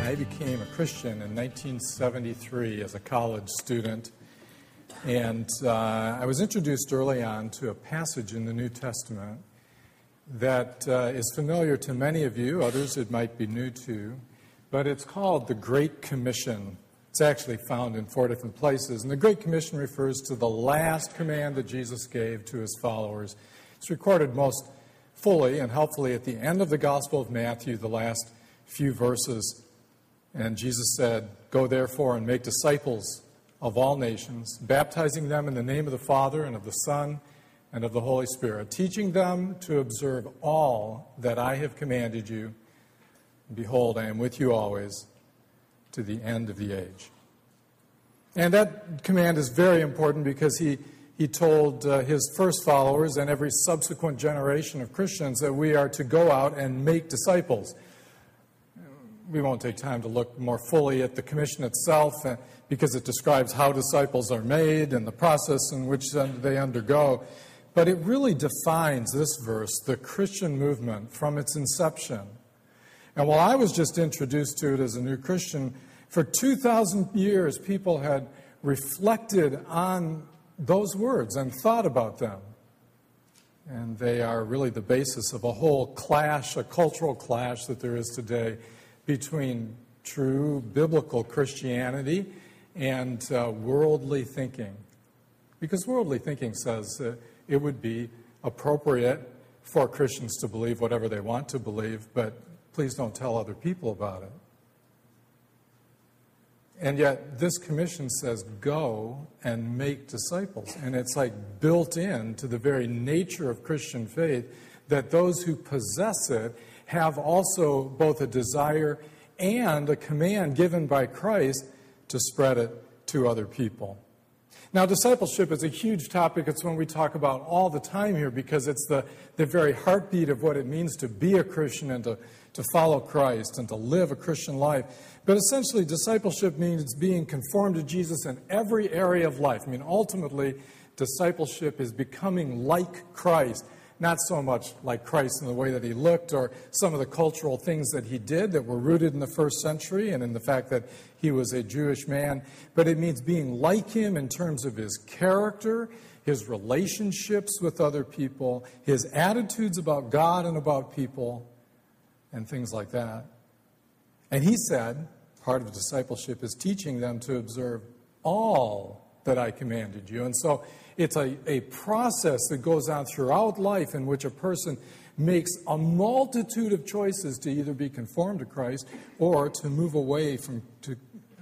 I became a Christian in 1973 as a college student, and uh, I was introduced early on to a passage in the New Testament that uh, is familiar to many of you, others it might be new to, but it's called the Great Commission. It's actually found in four different places. And the Great Commission refers to the last command that Jesus gave to his followers. It's recorded most fully and helpfully at the end of the Gospel of Matthew, the last few verses. And Jesus said, Go therefore and make disciples of all nations, baptizing them in the name of the Father and of the Son and of the Holy Spirit, teaching them to observe all that I have commanded you. Behold, I am with you always to the end of the age. And that command is very important because he, he told uh, his first followers and every subsequent generation of Christians that we are to go out and make disciples. We won't take time to look more fully at the commission itself uh, because it describes how disciples are made and the process in which they undergo. But it really defines this verse, the Christian movement, from its inception and while I was just introduced to it as a new Christian, for 2,000 years people had reflected on those words and thought about them. And they are really the basis of a whole clash, a cultural clash that there is today between true biblical Christianity and uh, worldly thinking. Because worldly thinking says that it would be appropriate for Christians to believe whatever they want to believe, but Please don't tell other people about it. And yet, this commission says, go and make disciples. And it's like built in to the very nature of Christian faith that those who possess it have also both a desire and a command given by Christ to spread it to other people. Now, discipleship is a huge topic. It's one we talk about all the time here because it's the, the very heartbeat of what it means to be a Christian and to to follow Christ and to live a Christian life. But essentially, discipleship means being conformed to Jesus in every area of life. I mean, ultimately, discipleship is becoming like Christ, not so much like Christ in the way that he looked or some of the cultural things that he did that were rooted in the first century and in the fact that he was a Jewish man, but it means being like him in terms of his character, his relationships with other people, his attitudes about God and about people and things like that. And he said, part of discipleship is teaching them to observe all that I commanded you. And so it's a, a process that goes on throughout life in which a person makes a multitude of choices to either be conformed to Christ or to move away from, to,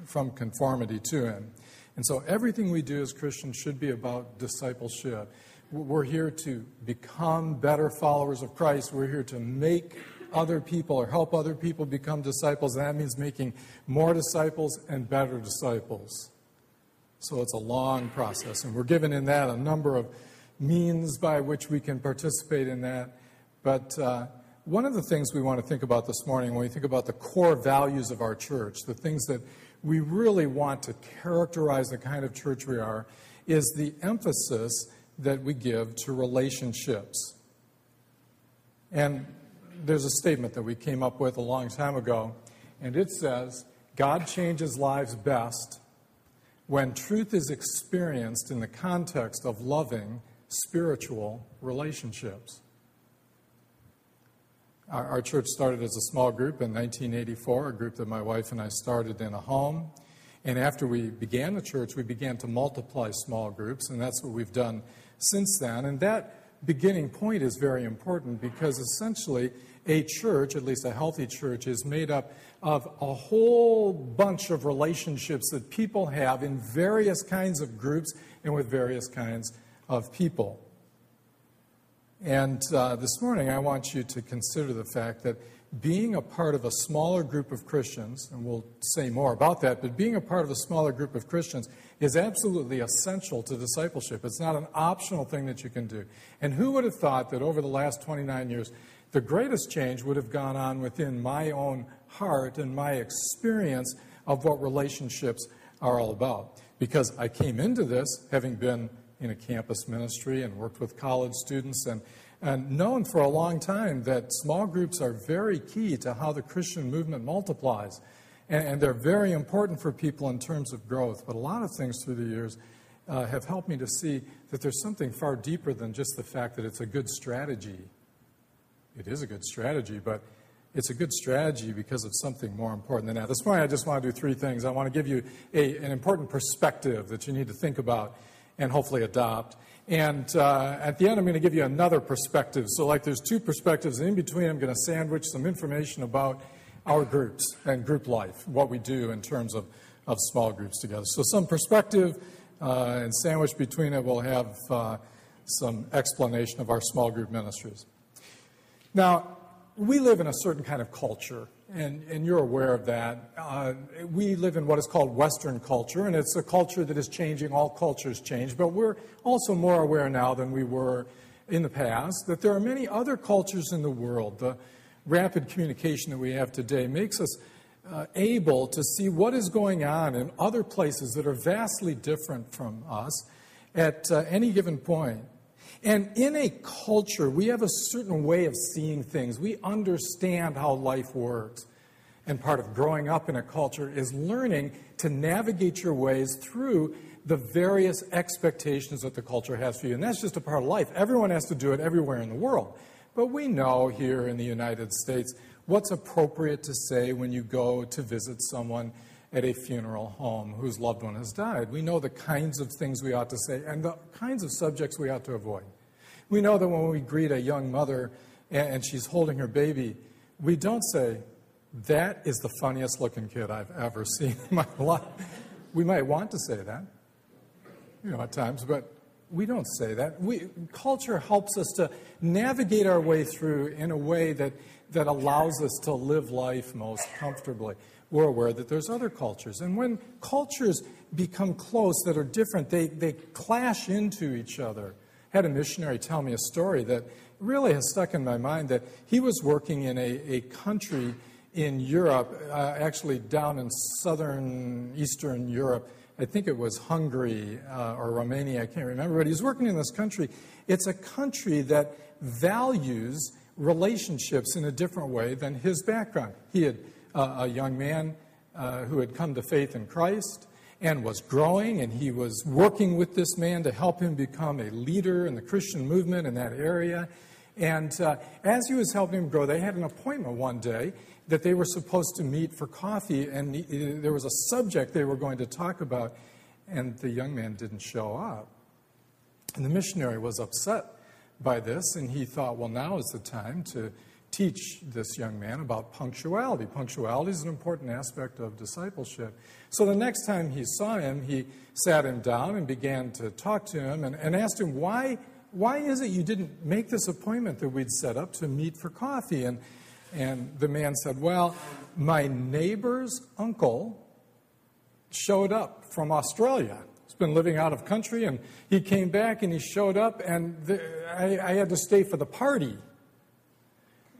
from conformity to Him. And so everything we do as Christians should be about discipleship. We're here to become better followers of Christ. We're here to make other people or help other people become disciples. And that means making more disciples and better disciples. So it's a long process. And we're given in that a number of means by which we can participate in that. But uh, one of the things we want to think about this morning when we think about the core values of our church, the things that we really want to characterize the kind of church we are, is the emphasis that we give to relationships. And there's a statement that we came up with a long time ago, and it says God changes lives best when truth is experienced in the context of loving spiritual relationships. Our, our, church started as a small group in 1984, a group that my wife and I started in a home. And after we began the church, we began to multiply small groups, and that's what we've done since then. And that beginning point is very important because essentially a church, at least a healthy church, is made up of a whole bunch of relationships that people have in various kinds of groups and with various kinds of people. And uh, this morning, I want you to consider the fact that being a part of a smaller group of Christians, and we'll say more about that, but being a part of a smaller group of Christians is absolutely essential to discipleship. It's not an optional thing that you can do. And who would have thought that over the last 29 years, the greatest change would have gone on within my own heart and my experience of what relationships are all about? Because I came into this having been in a campus ministry and worked with college students and, and known for a long time that small groups are very key to how the Christian movement multiplies. And, and they're very important for people in terms of growth. But a lot of things through the years uh, have helped me to see that there's something far deeper than just the fact that it's a good strategy. It is a good strategy, but it's a good strategy because of something more important than that. This morning, I just want to do three things. I want to give you a, an important perspective that you need to think about and hopefully adopt. And uh, at the end, I'm going to give you another perspective. So, like, there's two perspectives, and in between, I'm going to sandwich some information about our groups and group life, what we do in terms of, of small groups together. So, some perspective, uh, and sandwiched between it, we'll have uh, some explanation of our small group ministries. Now, we live in a certain kind of culture, and, and you're aware of that. Uh, we live in what is called Western culture, and it's a culture that is changing. All cultures change, but we're also more aware now than we were in the past that there are many other cultures in the world. The rapid communication that we have today makes us uh, able to see what is going on in other places that are vastly different from us at uh, any given point. And in a culture, we have a certain way of seeing things. We understand how life works. And part of growing up in a culture is learning to navigate your ways through the various expectations that the culture has for you. And that's just a part of life. Everyone has to do it everywhere in the world. But we know here in the United States what's appropriate to say when you go to visit someone at a funeral home whose loved one has died. We know the kinds of things we ought to say and the kinds of subjects we ought to avoid. We know that when we greet a young mother and she's holding her baby, we don't say, That is the funniest looking kid I've ever seen in my life. We might want to say that, you know, at times, but we don't say that. We, culture helps us to navigate our way through in a way that, that allows us to live life most comfortably. We're aware that there's other cultures. And when cultures become close that are different, they, they clash into each other. I had a missionary tell me a story that really has stuck in my mind that he was working in a, a country in Europe, uh, actually down in southern Eastern Europe, I think it was Hungary uh, or Romania, I can't remember, but he's working in this country. It's a country that values relationships in a different way than his background. He had a young man uh, who had come to faith in Christ and was growing, and he was working with this man to help him become a leader in the Christian movement in that area. And uh, as he was helping him grow, they had an appointment one day, that they were supposed to meet for coffee, and he, there was a subject they were going to talk about, and the young man didn't show up. And the missionary was upset by this, and he thought, well, now is the time to teach this young man about punctuality. Punctuality is an important aspect of discipleship. So the next time he saw him, he sat him down and began to talk to him and, and asked him, why, why is it you didn't make this appointment that we'd set up to meet for coffee? And and the man said, Well, my neighbor's uncle showed up from Australia. He's been living out of country, and he came back and he showed up, and the, I, I, had to stay for the party.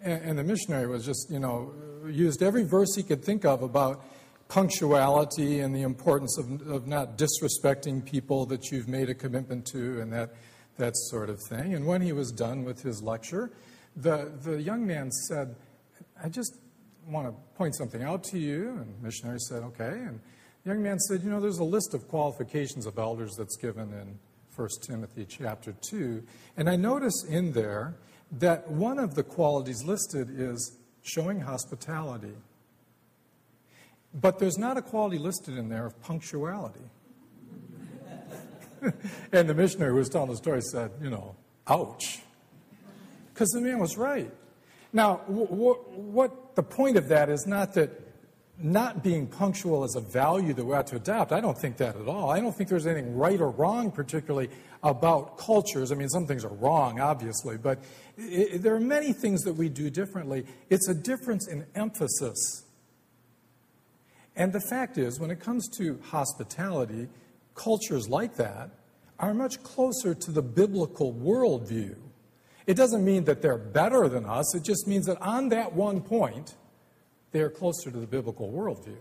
And, and the missionary was just, you know, used every verse he could think of about punctuality and the importance of, of not disrespecting people that you've made a commitment to and that, that sort of thing. And when he was done with his lecture, the, the young man said, I just want to point something out to you. And the missionary said, okay. And the young man said, you know, there's a list of qualifications of elders that's given in 1 Timothy chapter 2. And I notice in there that one of the qualities listed is showing hospitality. But there's not a quality listed in there of punctuality. and the missionary who was telling the story said, you know, ouch. Because the man was right. Now, w- w- what the point of that is not that not being punctual is a value that we ought to adopt. I don't think that at all. I don't think there's anything right or wrong, particularly about cultures. I mean, some things are wrong, obviously, but it, there are many things that we do differently. It's a difference in emphasis. And the fact is, when it comes to hospitality, cultures like that are much closer to the biblical worldview it doesn't mean that they're better than us, it just means that on that one point, they are closer to the biblical worldview.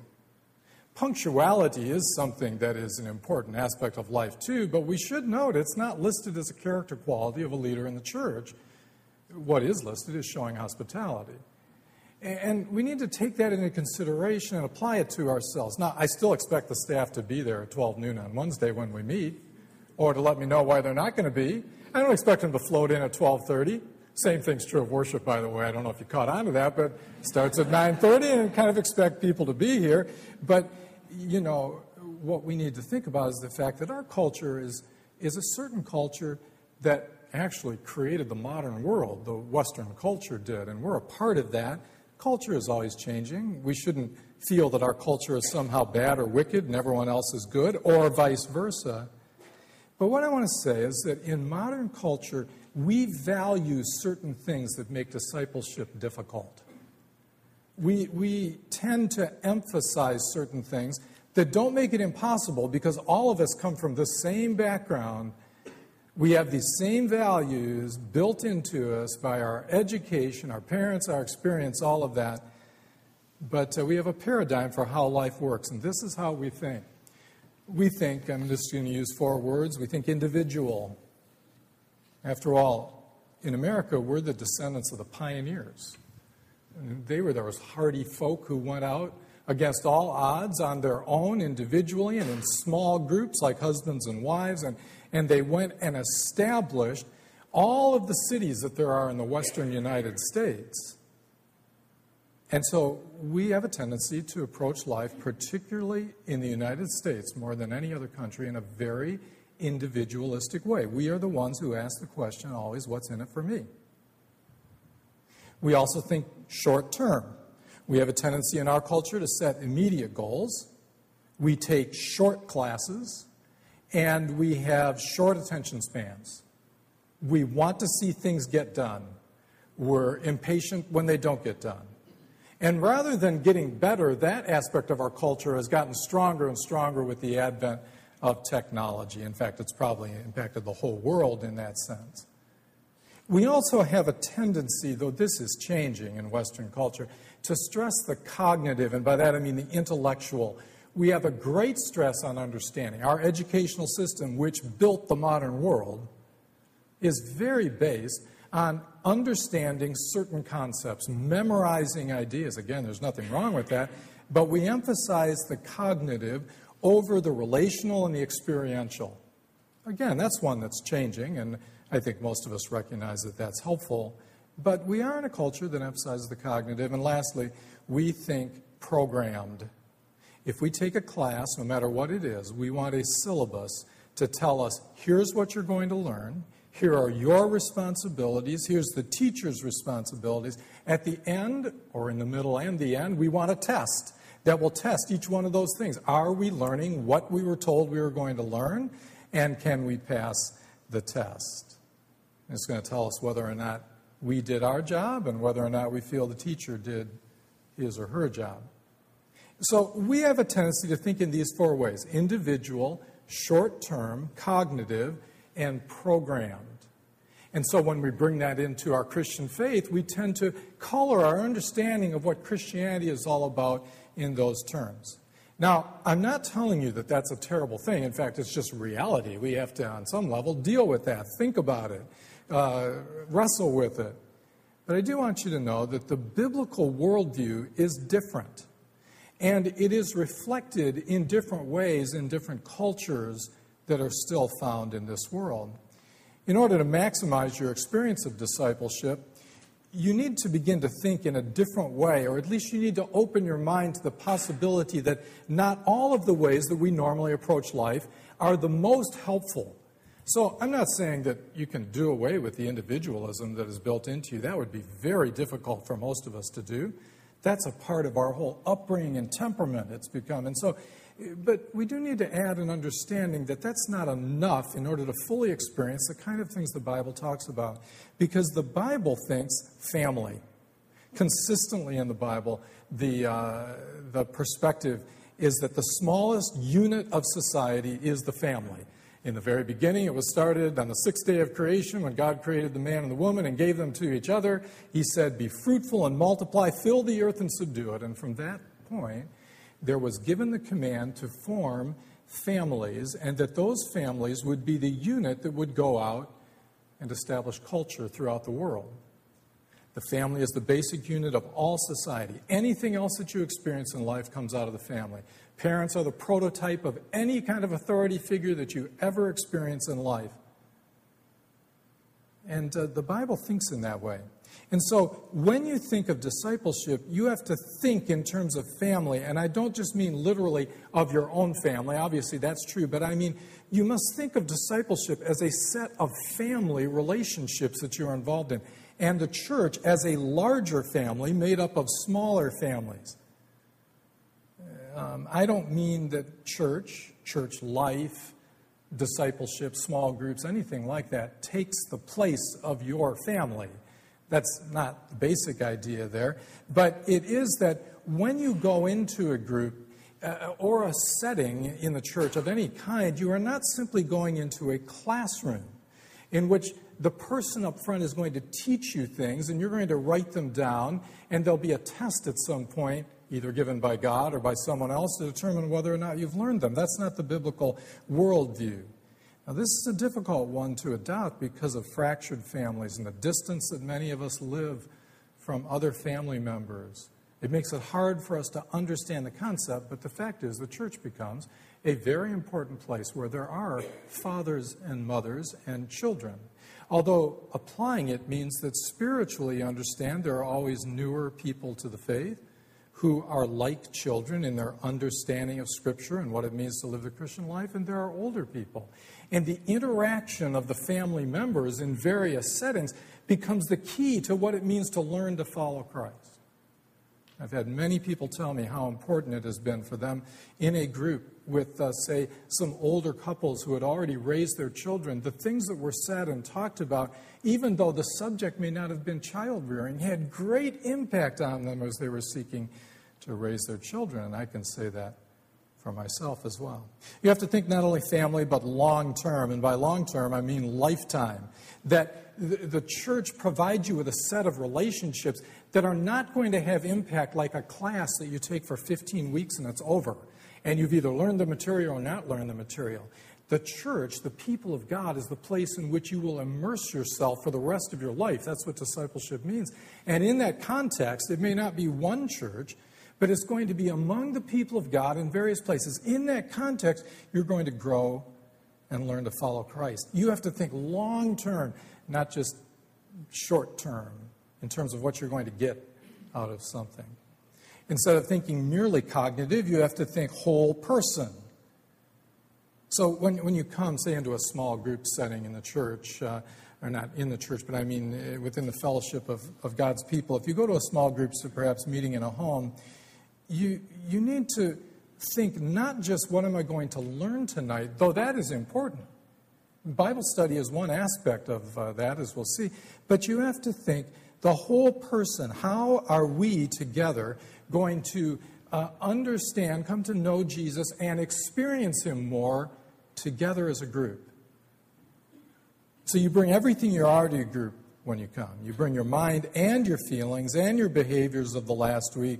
Punctuality is something that is an important aspect of life, too, but we should note it's not listed as a character quality of a leader in the church. What is listed is showing hospitality. And we need to take that into consideration and apply it to ourselves. Now, I still expect the staff to be there at 12 noon on Wednesday when we meet, or to let me know why they're not going to be. I don't expect them to float in at 12:30. Same thing's true of worship, by the way. I don't know if you caught on to that, but starts at 9:30, and kind of expect people to be here. But you know, what we need to think about is the fact that our culture is is a certain culture that actually created the modern world. The Western culture did, and we're a part of that. Culture is always changing. We shouldn't feel that our culture is somehow bad or wicked and everyone else is good, or vice versa. But what I want to say is that in modern culture, we value certain things that make discipleship difficult. We, we tend to emphasize certain things that don't make it impossible because all of us come from the same background. We have these same values built into us by our education, our parents, our experience, all of that. But uh, we have a paradigm for how life works, and this is how we think. We think, I'm just going to use four words, we think individual. After all, in America, we're the descendants of the pioneers. And they were those hardy folk who went out against all odds on their own, individually, and in small groups like husbands and wives, and, and they went and established all of the cities that there are in the western United States. And so we have a tendency to approach life, particularly in the United States, more than any other country, in a very individualistic way. We are the ones who ask the question always, what's in it for me? We also think short term. We have a tendency in our culture to set immediate goals. We take short classes, and we have short attention spans. We want to see things get done. We're impatient when they don't get done. And rather than getting better, that aspect of our culture has gotten stronger and stronger with the advent of technology. In fact, it's probably impacted the whole world in that sense. We also have a tendency, though this is changing in Western culture, to stress the cognitive, and by that I mean the intellectual. We have a great stress on understanding. Our educational system, which built the modern world, is very based on understanding certain concepts, memorizing ideas. Again, there's nothing wrong with that, but we emphasize the cognitive over the relational and the experiential. Again, that's one that's changing, and I think most of us recognize that that's helpful. But we are in a culture that emphasizes the cognitive. And lastly, we think programmed. If we take a class, no matter what it is, we want a syllabus to tell us here's what you're going to learn, here are your responsibilities, here's the teacher's responsibilities. At the end, or in the middle and the end, we want a test that will test each one of those things. Are we learning what we were told we were going to learn? And can we pass the test? It's going to tell us whether or not we did our job and whether or not we feel the teacher did his or her job. So we have a tendency to think in these four ways individual, short term, cognitive, and programmed. And so when we bring that into our Christian faith, we tend to color our understanding of what Christianity is all about in those terms. Now, I'm not telling you that that's a terrible thing. In fact, it's just reality. We have to, on some level, deal with that, think about it, uh, wrestle with it. But I do want you to know that the biblical worldview is different. And it is reflected in different ways in different cultures that are still found in this world. In order to maximize your experience of discipleship, you need to begin to think in a different way, or at least you need to open your mind to the possibility that not all of the ways that we normally approach life are the most helpful so I'm not saying that you can do away with the individualism that is built into you. That would be very difficult for most of us to do. That's a part of our whole upbringing and temperament it's become. And so, but we do need to add an understanding that that's not enough in order to fully experience the kind of things the Bible talks about. Because the Bible thinks family. Consistently in the Bible, the, uh, the perspective is that the smallest unit of society is the family. In the very beginning, it was started on the sixth day of creation when God created the man and the woman and gave them to each other. He said, Be fruitful and multiply, fill the earth and subdue it. And from that point, there was given the command to form families, and that those families would be the unit that would go out and establish culture throughout the world. The family is the basic unit of all society. Anything else that you experience in life comes out of the family. Parents are the prototype of any kind of authority figure that you ever experience in life. And uh, the Bible thinks in that way. And so when you think of discipleship, you have to think in terms of family. And I don't just mean literally of your own family, obviously that's true, but I mean you must think of discipleship as a set of family relationships that you're involved in, and the church as a larger family made up of smaller families. Um, I don't mean that church, church life, discipleship, small groups, anything like that takes the place of your family. That's not the basic idea there. But it is that when you go into a group uh, or a setting in the church of any kind, you are not simply going into a classroom in which the person up front is going to teach you things and you're going to write them down, and there'll be a test at some point, either given by God or by someone else, to determine whether or not you've learned them. That's not the biblical worldview. Now, this is a difficult one to adopt because of fractured families and the distance that many of us live from other family members. It makes it hard for us to understand the concept, but the fact is the church becomes a very important place where there are fathers and mothers and children. Although applying it means that spiritually, you understand, there are always newer people to the faith who are like children in their understanding of Scripture and what it means to live the Christian life, and there are older people. And the interaction of the family members in various settings becomes the key to what it means to learn to follow Christ. I've had many people tell me how important it has been for them in a group with, uh, say, some older couples who had already raised their children. The things that were said and talked about, even though the subject may not have been child rearing, had great impact on them as they were seeking to raise their children. And I can say that for myself as well. You have to think not only family, but long term. And by long term, I mean lifetime. That the church provides you with a set of relationships that are not going to have impact like a class that you take for 15 weeks and it's over. And you've either learned the material or not learned the material. The church, the people of God, is the place in which you will immerse yourself for the rest of your life. That's what discipleship means. And in that context, it may not be one church, but it's going to be among the people of God in various places. In that context, you're going to grow and learn to follow Christ. You have to think long term, not just short term, in terms of what you're going to get out of something. Instead of thinking merely cognitive, you have to think whole person. So when, when you come, say, into a small group setting in the church, uh, or not in the church, but I mean uh, within the fellowship of, of God's people, if you go to a small group, so perhaps meeting in a home, you, you need to think not just what am I going to learn tonight, though that is important. Bible study is one aspect of uh, that, as we'll see, but you have to think the whole person. How are we together going to uh, understand, come to know Jesus, and experience Him more together as a group? So you bring everything you are to your group when you come. You bring your mind and your feelings and your behaviors of the last week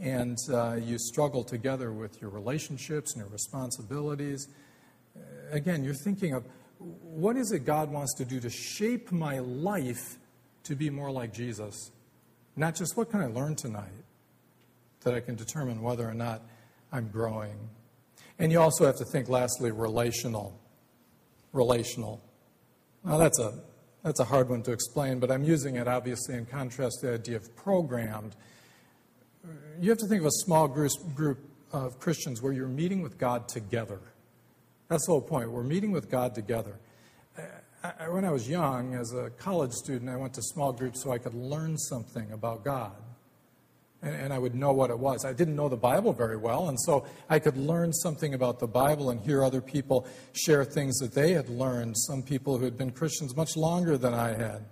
and uh, you struggle together with your relationships and your responsibilities. Uh, again, you're thinking of what is it God wants to do to shape my life to be more like Jesus? Not just what can I learn tonight that I can determine whether or not I'm growing. And you also have to think, lastly, relational. Relational. Now, that's a, that's a hard one to explain, but I'm using it obviously in contrast to the idea of programmed you have to think of a small group, of Christians where you're meeting with God together. That's the whole point. We're meeting with God together. Uh, I, when I was young, as a college student, I went to small groups so I could learn something about God. And I would know what it was. I didn't know the Bible very well, and so I could learn something about the Bible and hear other people share things that they had learned, some people who had been Christians much longer than I had.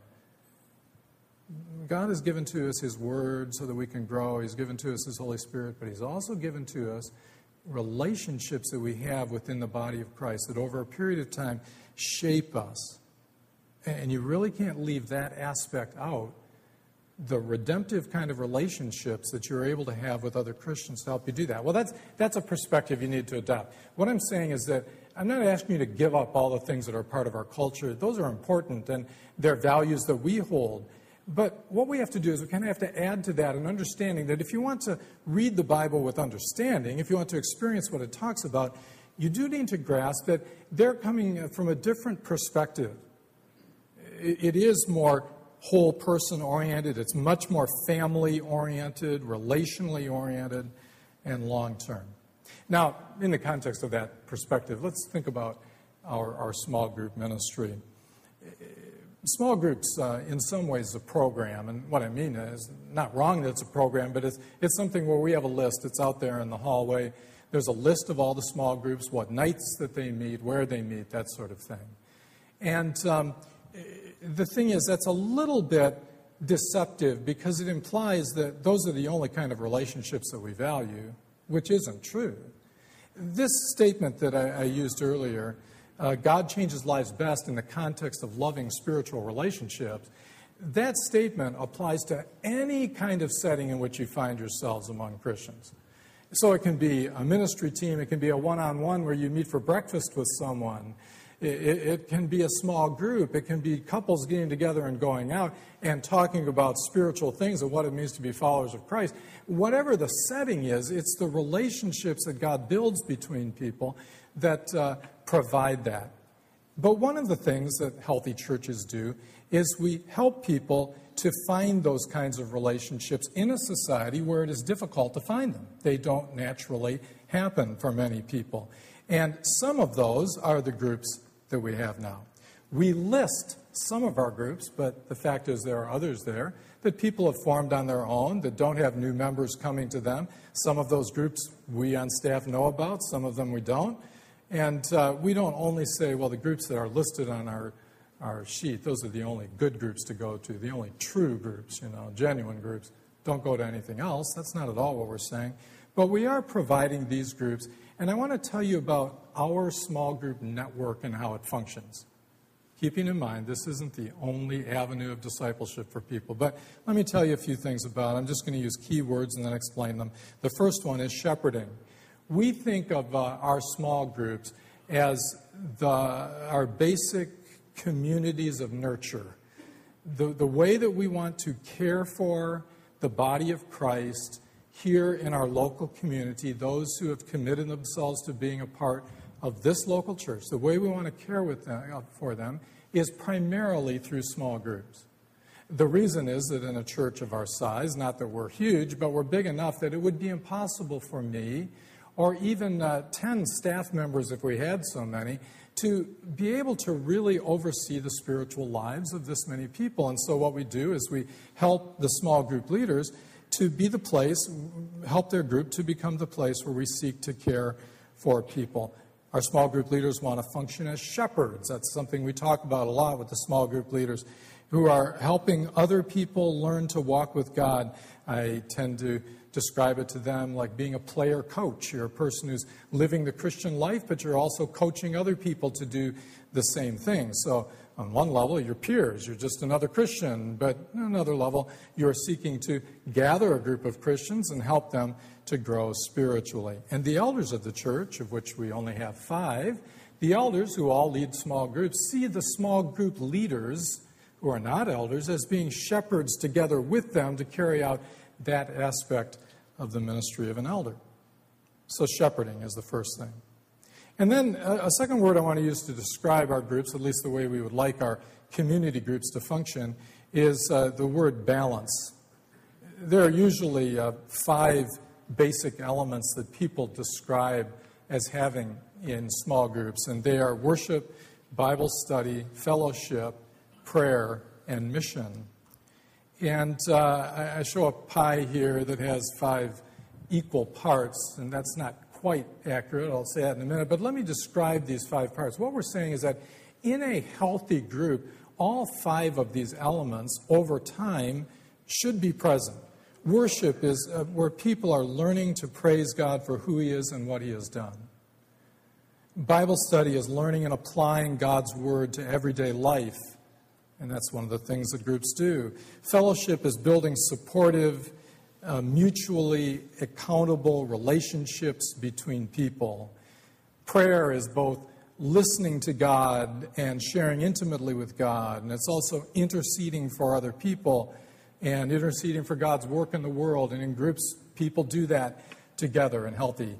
God has given to us His Word so that we can grow. He's given to us His Holy Spirit, but He's also given to us relationships that we have within the body of Christ that over a period of time shape us. And you really can't leave that aspect out the redemptive kind of relationships that you're able to have with other Christians to help you do that. Well, that's, that's a perspective you need to adopt. What I'm saying is that I'm not asking you to give up all the things that are part of our culture. Those are important and they're values that we hold. But what we have to do is we kind of have to add to that an understanding that if you want to read the Bible with understanding, if you want to experience what it talks about, you do need to grasp that they're coming uh, from a different perspective. It is more whole person oriented, it's much more family oriented, relationally oriented, and long term. Now, in the context of that perspective, let's think about our, our small group ministry. Small groups, uh, in some ways, a program, and what I mean is not wrong that it's a program, but it's, it's something where we have a list. It's out there in the hallway. There's a list of all the small groups, what nights that they meet, where they meet, that sort of thing. And um, the thing is, that's a little bit deceptive because it implies that those are the only kind of relationships that we value, which isn't true. This statement that I, I used earlier, uh, God changes lives best in the context of loving spiritual relationships, that statement applies to any kind of setting in which you find yourselves among Christians. So it can be a ministry team, it can be a one on one where you meet for breakfast with someone. It, it, can be a small group. It can be couples getting together and going out and talking about spiritual things and what it means to be followers of Christ. Whatever the setting is, it's the relationships that God builds between people that uh, provide that. But one of the things that healthy churches do is we help people to find those kinds of relationships in a society where it is difficult to find them. They don't naturally happen for many people. And some of those are the groups that we have now. We list some of our groups, but the fact is there are others there that people have formed on their own that don't have new members coming to them. Some of those groups we on staff know about, some of them we don't. And uh, we don't only say, well, the groups that are listed on our, our sheet, those are the only good groups to go to, the only true groups, you know, genuine groups. Don't go to anything else. That's not at all what we're saying. But we are providing these groups and I want to tell you about our small group network and how it functions. Keeping in mind, this isn't the only avenue of discipleship for people, but let me tell you a few things about it. I'm just going to use key words and then explain them. The first one is shepherding. We think of uh, our small groups as the, our basic communities of nurture. The, the way that we want to care for the body of Christ here in our local community, those who have committed themselves to being a part of this local church, the way we want to care with them, uh, for them is primarily through small groups. The reason is that in a church of our size, not that we're huge, but we're big enough that it would be impossible for me or even uh, 10 staff members, if we had so many, to be able to really oversee the spiritual lives of this many people. And so, what we do is we help the small group leaders to be the place, help their group to become the place where we seek to care for people. Our small group leaders want to function as shepherds. That's something we talk about a lot with the small group leaders who are helping other people learn to walk with God. I tend to describe it to them like being a player coach. You're a person who's living the Christian life, but you're also coaching other people to do the same thing. So on one level, your peers, you're just another Christian, but on another level, you're seeking to gather a group of Christians and help them to grow spiritually. And the elders of the church, of which we only have five, the elders who all lead small groups see the small group leaders who are not elders as being shepherds together with them to carry out that aspect of the ministry of an elder. So, shepherding is the first thing. And then a, second word I want to use to describe our groups, at least the way we would like our community groups to function, is uh, the word balance. There are usually uh, five basic elements that people describe as having in small groups, and they are worship, Bible study, fellowship, prayer, and mission. And uh, I show a pie here that has five equal parts, and that's not quite accurate. I'll say that in a minute. But let me describe these five parts. What we're saying is that in a healthy group, all five of these elements over time should be present. Worship is uh, where people are learning to praise God for who He is and what He has done. Bible study is learning and applying God's Word to everyday life And that's one of the things that groups do. Fellowship is building supportive, uh, mutually accountable relationships between people. Prayer is both listening to God and sharing intimately with God, and it's also interceding for other people and interceding for God's work in the world. And in groups, people do that together in healthy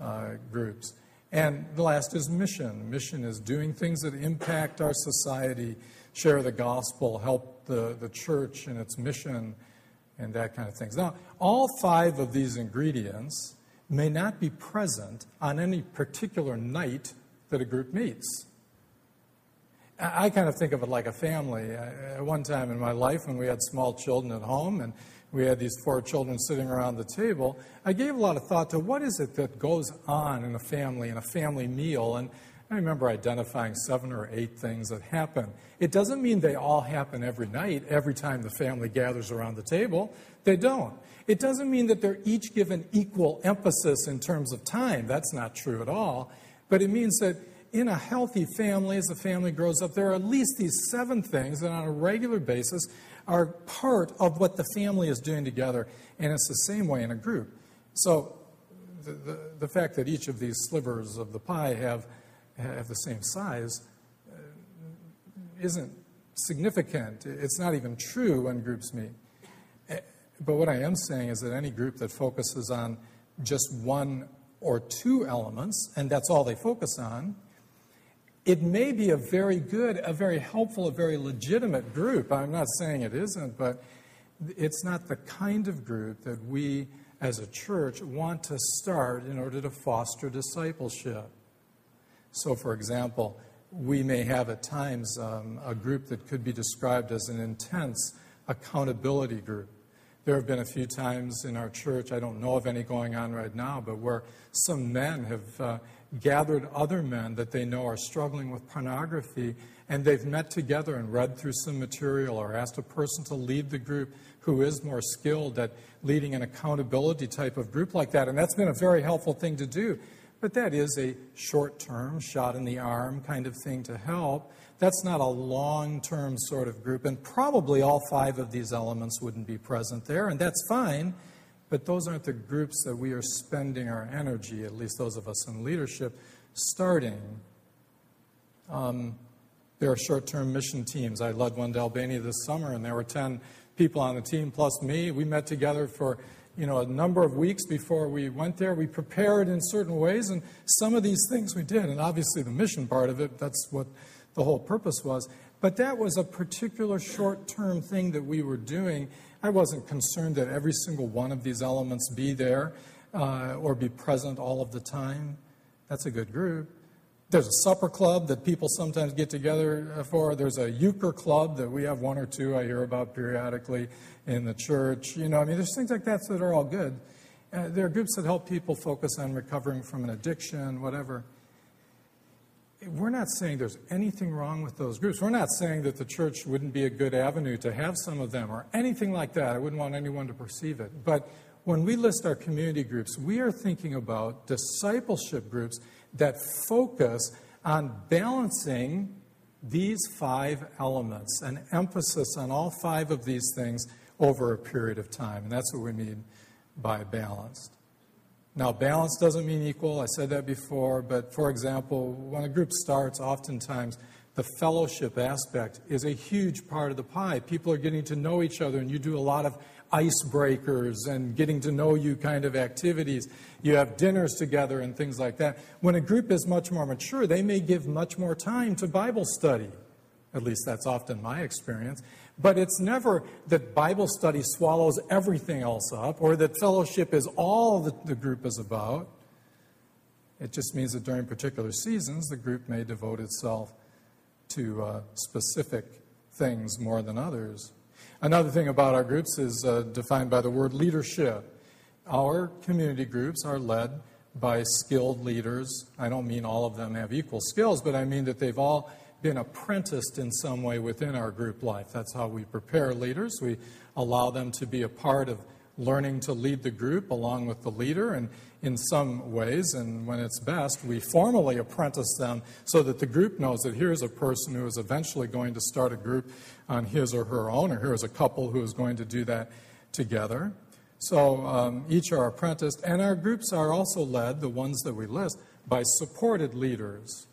uh, groups. And the last is mission. Mission is doing things that impact our society, share the gospel, help the, the church in its mission, and that kind of things. Now, all five of these ingredients may not be present on any particular night that a group meets. I kind of think of it like a family. At one time in my life, when we had small children at home and we had these four children sitting around the table, I gave a lot of thought to what is it that goes on in a family, in a family meal. And I remember identifying seven or eight things that happen. It doesn't mean they all happen every night, every time the family gathers around the table. They don't. It doesn't mean that they're each given equal emphasis in terms of time. That's not true at all. But it means that in a healthy family, as the family grows up, there are at least these seven things that on a regular basis are part of what the family is doing together. And it's the same way in a group. So the, the, the fact that each of these slivers of the pie have, have the same size uh, isn't significant. It's not even true when groups meet. Eh, but what I am saying is that any group that focuses on just one or two elements, and that's all they focus on, it may be a very good, a very helpful, a very legitimate group. I'm not saying it isn't, but it's not the kind of group that we as a church want to start in order to foster discipleship. So, for example, we may have at times um, a group that could be described as an intense accountability group. There have been a few times in our church, I don't know of any going on right now, but where some men have uh, gathered other men that they know are struggling with pornography, and they've met together and read through some material or asked a person to lead the group who is more skilled at leading an accountability type of group like that. And that's been a very helpful thing to do. But that is a short term, shot in the arm kind of thing to help. That's not a long term sort of group. And probably all five of these elements wouldn't be present there, and that's fine. But those aren't the groups that we are spending our energy, at least those of us in leadership, starting. Um, there are short term mission teams. I led one to Albania this summer, and there were 10 people on the team plus me. We met together for you know, a number of weeks before we went there. We prepared in certain ways, and some of these things we did. And obviously, the mission part of it, that's what the whole purpose was. But that was a particular short term thing that we were doing. I wasn't concerned that every single one of these elements be there uh, or be present all of the time. That's a good group. There's a supper club that people sometimes get together uh, for. There's a euchre club that we have one or two I hear about periodically in the church. You know, I mean, there's things like that that are all good. Uh, there are groups that help people focus on recovering from an addiction, whatever we're not saying there's anything wrong with those groups. We're not saying that the church wouldn't be a good avenue to have some of them or anything like that. I wouldn't want anyone to perceive it. But when we list our community groups, we are thinking about discipleship groups that focus on balancing these five elements, an emphasis on all five of these things over a period of time. And that's what we mean by balanced. Now, balance doesn't mean equal. I said that before. But for example, when a group starts, oftentimes the fellowship aspect is a huge part of the pie. People are getting to know each other, and you do a lot of icebreakers and getting to know you kind of activities. You have dinners together and things like that. When a group is much more mature, they may give much more time to Bible study. At least that's often my experience. But it's never that Bible study swallows everything else up or that fellowship is all that the group is about. It just means that during particular seasons, the group may devote itself to uh, specific things more than others. Another thing about our groups is uh, defined by the word leadership. Our community groups are led by skilled leaders. I don't mean all of them have equal skills, but I mean that they've all been apprenticed in some way within our group life. That's how we prepare leaders. We allow them to be a part of learning to lead the group along with the leader. And in some ways, and when it's best, we formally apprentice them so that the group knows that here's a person who is eventually going to start a group on his or her own, or here's a couple who is going to do that together. So um, each are apprenticed, and our groups are also led, the ones that we list, by supported leaders.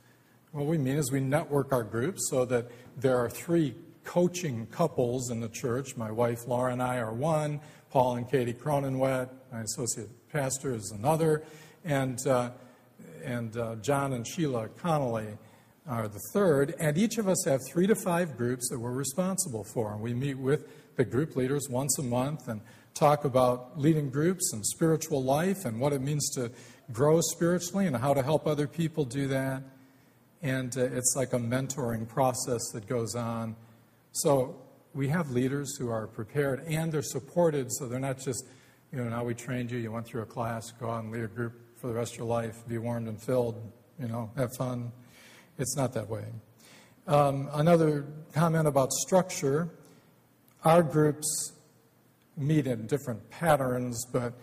What we mean is we network our groups so that there are three coaching couples in the church. My wife Laura and I are one, Paul and Katie Cronenwet, my associate pastor is another, and, uh, and uh, John and Sheila Connolly are the third. And each of us have three to five groups that we're responsible for. And we meet with the group leaders once a month and talk about leading groups and spiritual life and what it means to grow spiritually and how to help other people do that. And uh, it's like a mentoring process that goes on. So we have leaders who are prepared and they're supported, so they're not just, you know, now we trained you, you went through a class, go out and lead a group for the rest of your life, be warmed and filled, you know, have fun. It's not that way. Um, another comment about structure our groups meet in different patterns, but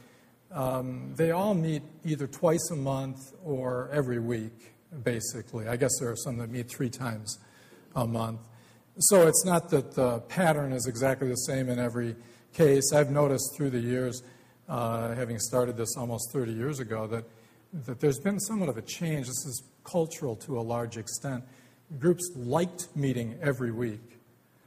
um, they all meet either twice a month or every week, basically. I guess there are some that meet three times a month. So it's not that the pattern is exactly the same in every case. I've noticed through the years, uh, having started this almost 30 years ago, that, that there's been somewhat of a change. This is cultural to a large extent. Groups liked meeting every week.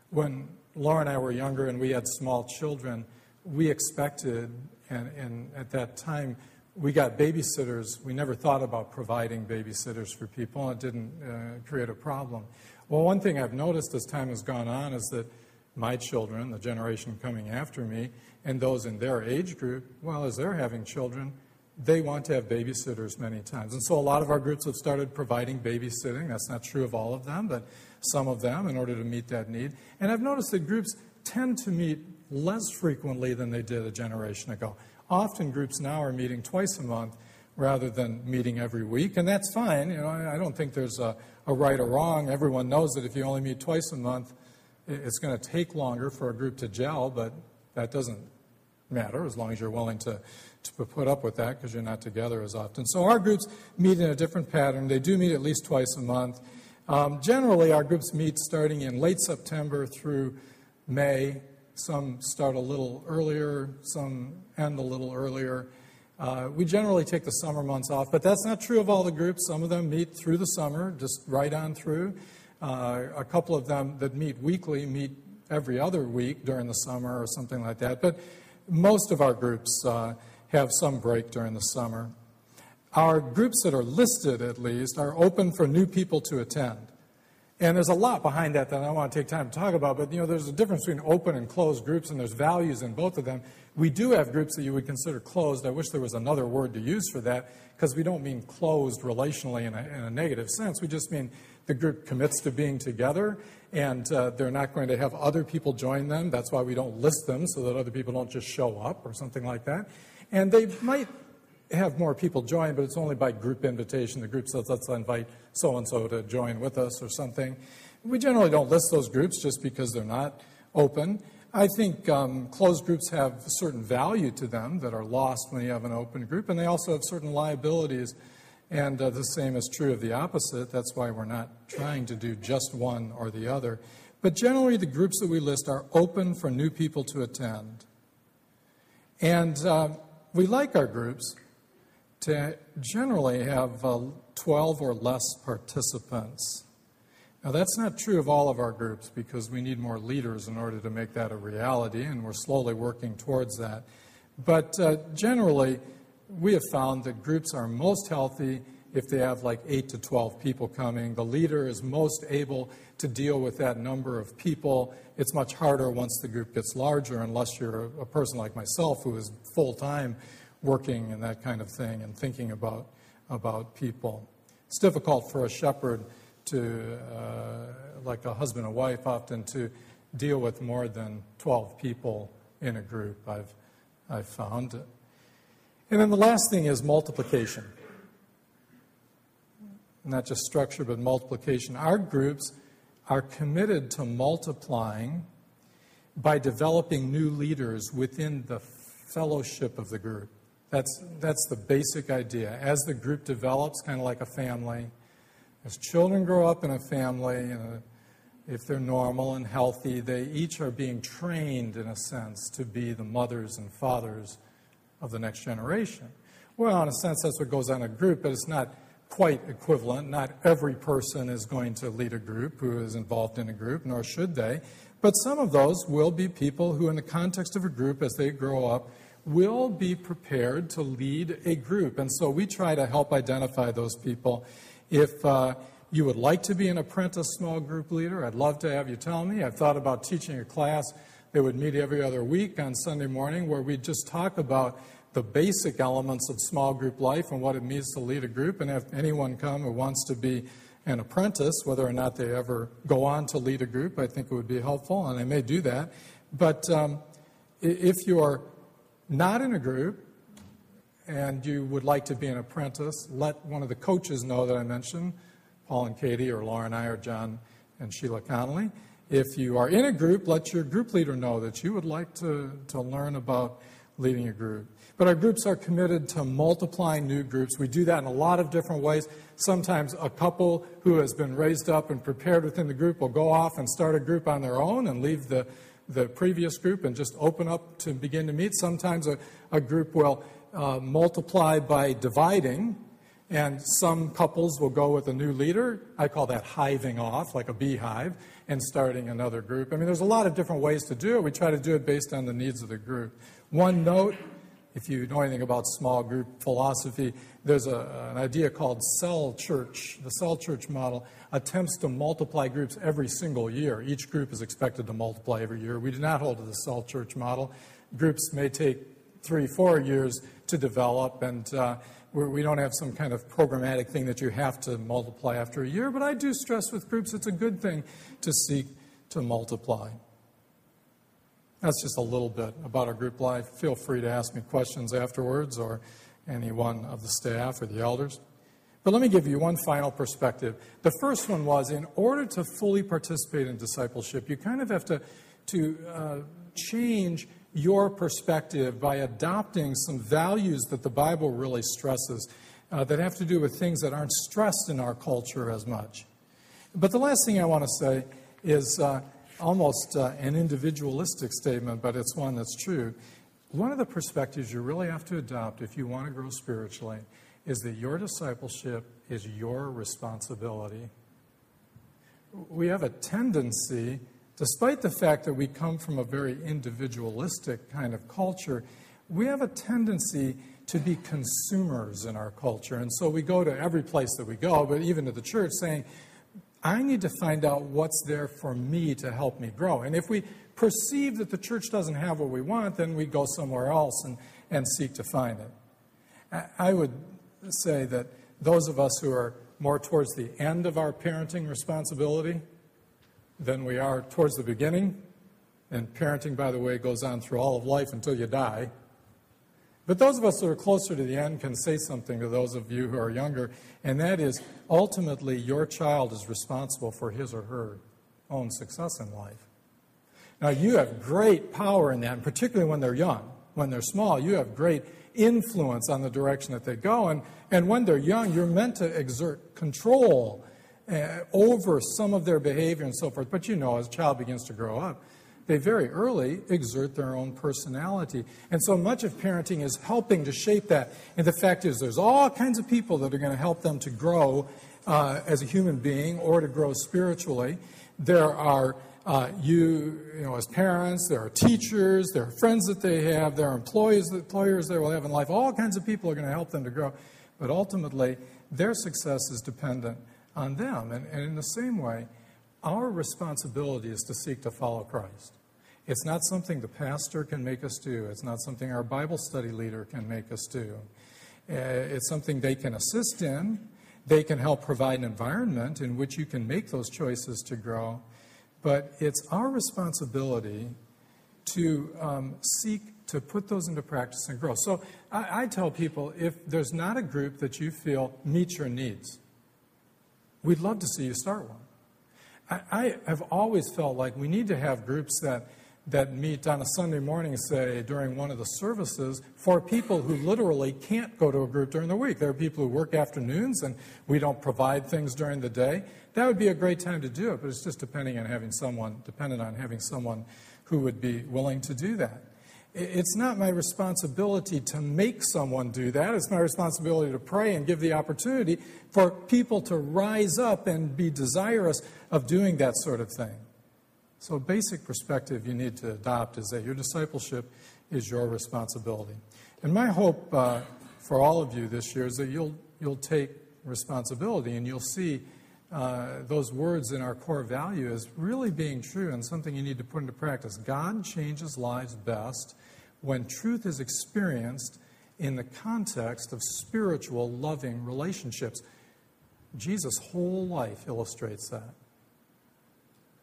When Laura and I were younger and we had small children, we expected, and, and at that time, we got babysitters. We never thought about providing babysitters for people, and it didn't uh, create a problem. Well, one thing I've noticed as time has gone on is that my children, the generation coming after me, and those in their age group, well, as they're having children, they want to have babysitters many times. And so a lot of our groups have started providing babysitting. That's not true of all of them, but some of them in order to meet that need. And I've noticed that groups tend to meet less frequently than they did a generation ago. Often groups now are meeting twice a month rather than meeting every week, and that's fine. You know, I don't think there's a, a right or wrong. Everyone knows that if you only meet twice a month, it's going to take longer for a group to gel, but that doesn't matter as long as you're willing to, to put up with that because you're not together as often. So our groups meet in a different pattern. They do meet at least twice a month. Um, generally, our groups meet starting in late September through May. Some start a little earlier, some end a little earlier. Uh, we generally take the summer months off, but that's not true of all the groups. Some of them meet through the summer, just right on through. Uh, a couple of them that meet weekly meet every other week during the summer or something like that. But most of our groups uh, have some break during the summer. Our groups that are listed, at least, are open for new people to attend. And there's a lot behind that that I want to take time to talk about, but you know, there's a difference between open and closed groups, and there's values in both of them. We do have groups that you would consider closed. I wish there was another word to use for that, because we don't mean closed relationally in a, in a, negative sense. We just mean the group commits to being together, and uh, they're not going to have other people join them. That's why we don't list them, so that other people don't just show up or something like that. And they might have more people join, but it's only by group invitation. The group says, let's invite so and so to join with us or something. We generally don't list those groups just because they're not open. I think um, closed groups have certain value to them that are lost when you have an open group, and they also have certain liabilities. And uh, the same is true of the opposite. That's why we're not trying to do just one or the other. But generally, the groups that we list are open for new people to attend. And uh, we like our groups to generally have uh, 12 or less participants. Now, that's not true of all of our groups because we need more leaders in order to make that a reality, and we're slowly working towards that. But uh, generally, we have found that groups are most healthy if they have like 8 to 12 people coming. The leader is most able to deal with that number of people. It's much harder once the group gets larger, unless you're a person like myself who is full time working and that kind of thing and thinking about, about people. It's difficult for a shepherd to, uh, like a husband and wife, often to deal with more than 12 people in a group, I've, I've found. And then the last thing is multiplication. Not just structure, but multiplication. Our groups are committed to multiplying by developing new leaders within the fellowship of the group. That's, that's the basic idea. As the group develops, kind of like a family, as children grow up in a family, and if they're normal and healthy, they each are being trained, in a sense, to be the mothers and fathers of the next generation. Well, in a sense, that's what goes on in a group, but it's not quite equivalent. Not every person is going to lead a group who is involved in a group, nor should they. But some of those will be people who, in the context of a group, as they grow up, will be prepared to lead a group. And so we try to help identify those people. If uh, you would like to be an apprentice small group leader, I'd love to have you tell me. I've thought about teaching a class that would meet every other week on Sunday morning where we'd just talk about the basic elements of small group life and what it means to lead a group. And if anyone come who wants to be an apprentice, whether or not they ever go on to lead a group, I think it would be helpful, and I may do that. But um, if you're not in a group and you would like to be an apprentice, let one of the coaches know that I mentioned, Paul and Katie, or Laura and I, or John and Sheila Connolly. If you are in a group, let your group leader know that you would like to, to learn about leading a group. But our groups are committed to multiplying new groups. We do that in a lot of different ways. Sometimes a couple who has been raised up and prepared within the group will go off and start a group on their own and leave the, the previous group and just open up to begin to meet. Sometimes a, a group will uh, multiply by dividing, and some couples will go with a new leader. I call that hiving off, like a beehive, and starting another group. I mean, there's a lot of different ways to do it. We try to do it based on the needs of the group. One note if you know anything about small group philosophy, there's a, an idea called cell church. The cell church model attempts to multiply groups every single year. Each group is expected to multiply every year. We do not hold to the cell church model. Groups may take three, four years to develop, and uh, we don't have some kind of programmatic thing that you have to multiply after a year. But I do stress with groups it's a good thing to seek to multiply. That's just a little bit about our group life. Feel free to ask me questions afterwards or any one of the staff or the elders. But let me give you one final perspective. The first one was in order to fully participate in discipleship, you kind of have to, to uh, change your perspective by adopting some values that the Bible really stresses uh, that have to do with things that aren't stressed in our culture as much. But the last thing I want to say is uh, almost uh, an individualistic statement, but it's one that's true. One of the perspectives you really have to adopt if you want to grow spiritually is that your discipleship is your responsibility. We have a tendency, despite the fact that we come from a very individualistic kind of culture, we have a tendency to be consumers in our culture. And so we go to every place that we go, but even to the church, saying, I need to find out what's there for me to help me grow. And if we perceive that the church doesn't have what we want, then we go somewhere else and, and seek to find it. I would say that those of us who are more towards the end of our parenting responsibility than we are towards the beginning, and parenting, by the way, goes on through all of life until you die. But those of us who are closer to the end can say something to those of you who are younger, and that is ultimately your child is responsible for his or her own success in life. Now, you have great power in that, and particularly when they're young. When they're small, you have great influence on the direction that they go. And, and when they're young, you're meant to exert control uh, over some of their behavior and so forth. But you know, as a child begins to grow up, they very early exert their own personality. And so much of parenting is helping to shape that. And the fact is, there's all kinds of people that are going to help them to grow uh, as a human being or to grow spiritually. There are uh, you, you know, as parents, there are teachers, there are friends that they have, there are employees, employers they will have in life. All kinds of people are going to help them to grow. But ultimately, their success is dependent on them. And, and in the same way, our responsibility is to seek to follow Christ. It's not something the pastor can make us do. It's not something our Bible study leader can make us do. Uh, it's something they can assist in. They can help provide an environment in which you can make those choices to grow. But it's our responsibility to um, seek to put those into practice and grow. So I, I tell people if there's not a group that you feel meets your needs, we'd love to see you start one. I, I have always felt like we need to have groups that, that meet on a Sunday morning, say, during one of the services, for people who literally can't go to a group during the week. There are people who work afternoons and we don't provide things during the day. That would be a great time to do it, but it's just depending on having someone, dependent on having someone who would be willing to do that. It's not my responsibility to make someone do that. It's my responsibility to pray and give the opportunity for people to rise up and be desirous of doing that sort of thing. So, a basic perspective you need to adopt is that your discipleship is your responsibility. And my hope uh, for all of you this year is that you'll, you'll take responsibility and you'll see uh, those words in our core value as really being true and something you need to put into practice. God changes lives best when truth is experienced in the context of spiritual, loving relationships. Jesus' whole life illustrates that.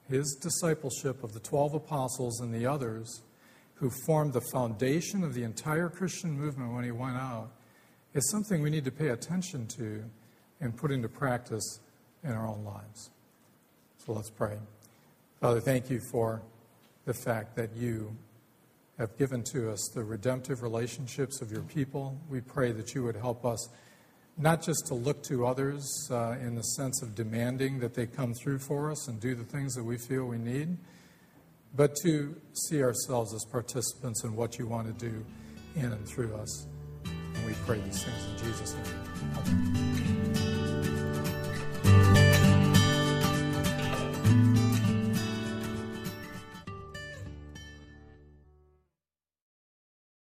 His discipleship of the 12 apostles and the others who formed the foundation of the entire Christian movement when he went out is something we need to pay attention to and put into practice in our own lives. So let's pray. Father, thank you for the fact that you have given to us the redemptive relationships of your people. We pray that you would help us not just to look to others uh, in the sense of demanding that they come through for us and do the things that we feel we need, but to see ourselves as participants in what you want to do in and through us. And we pray these things in Jesus' name. Amen.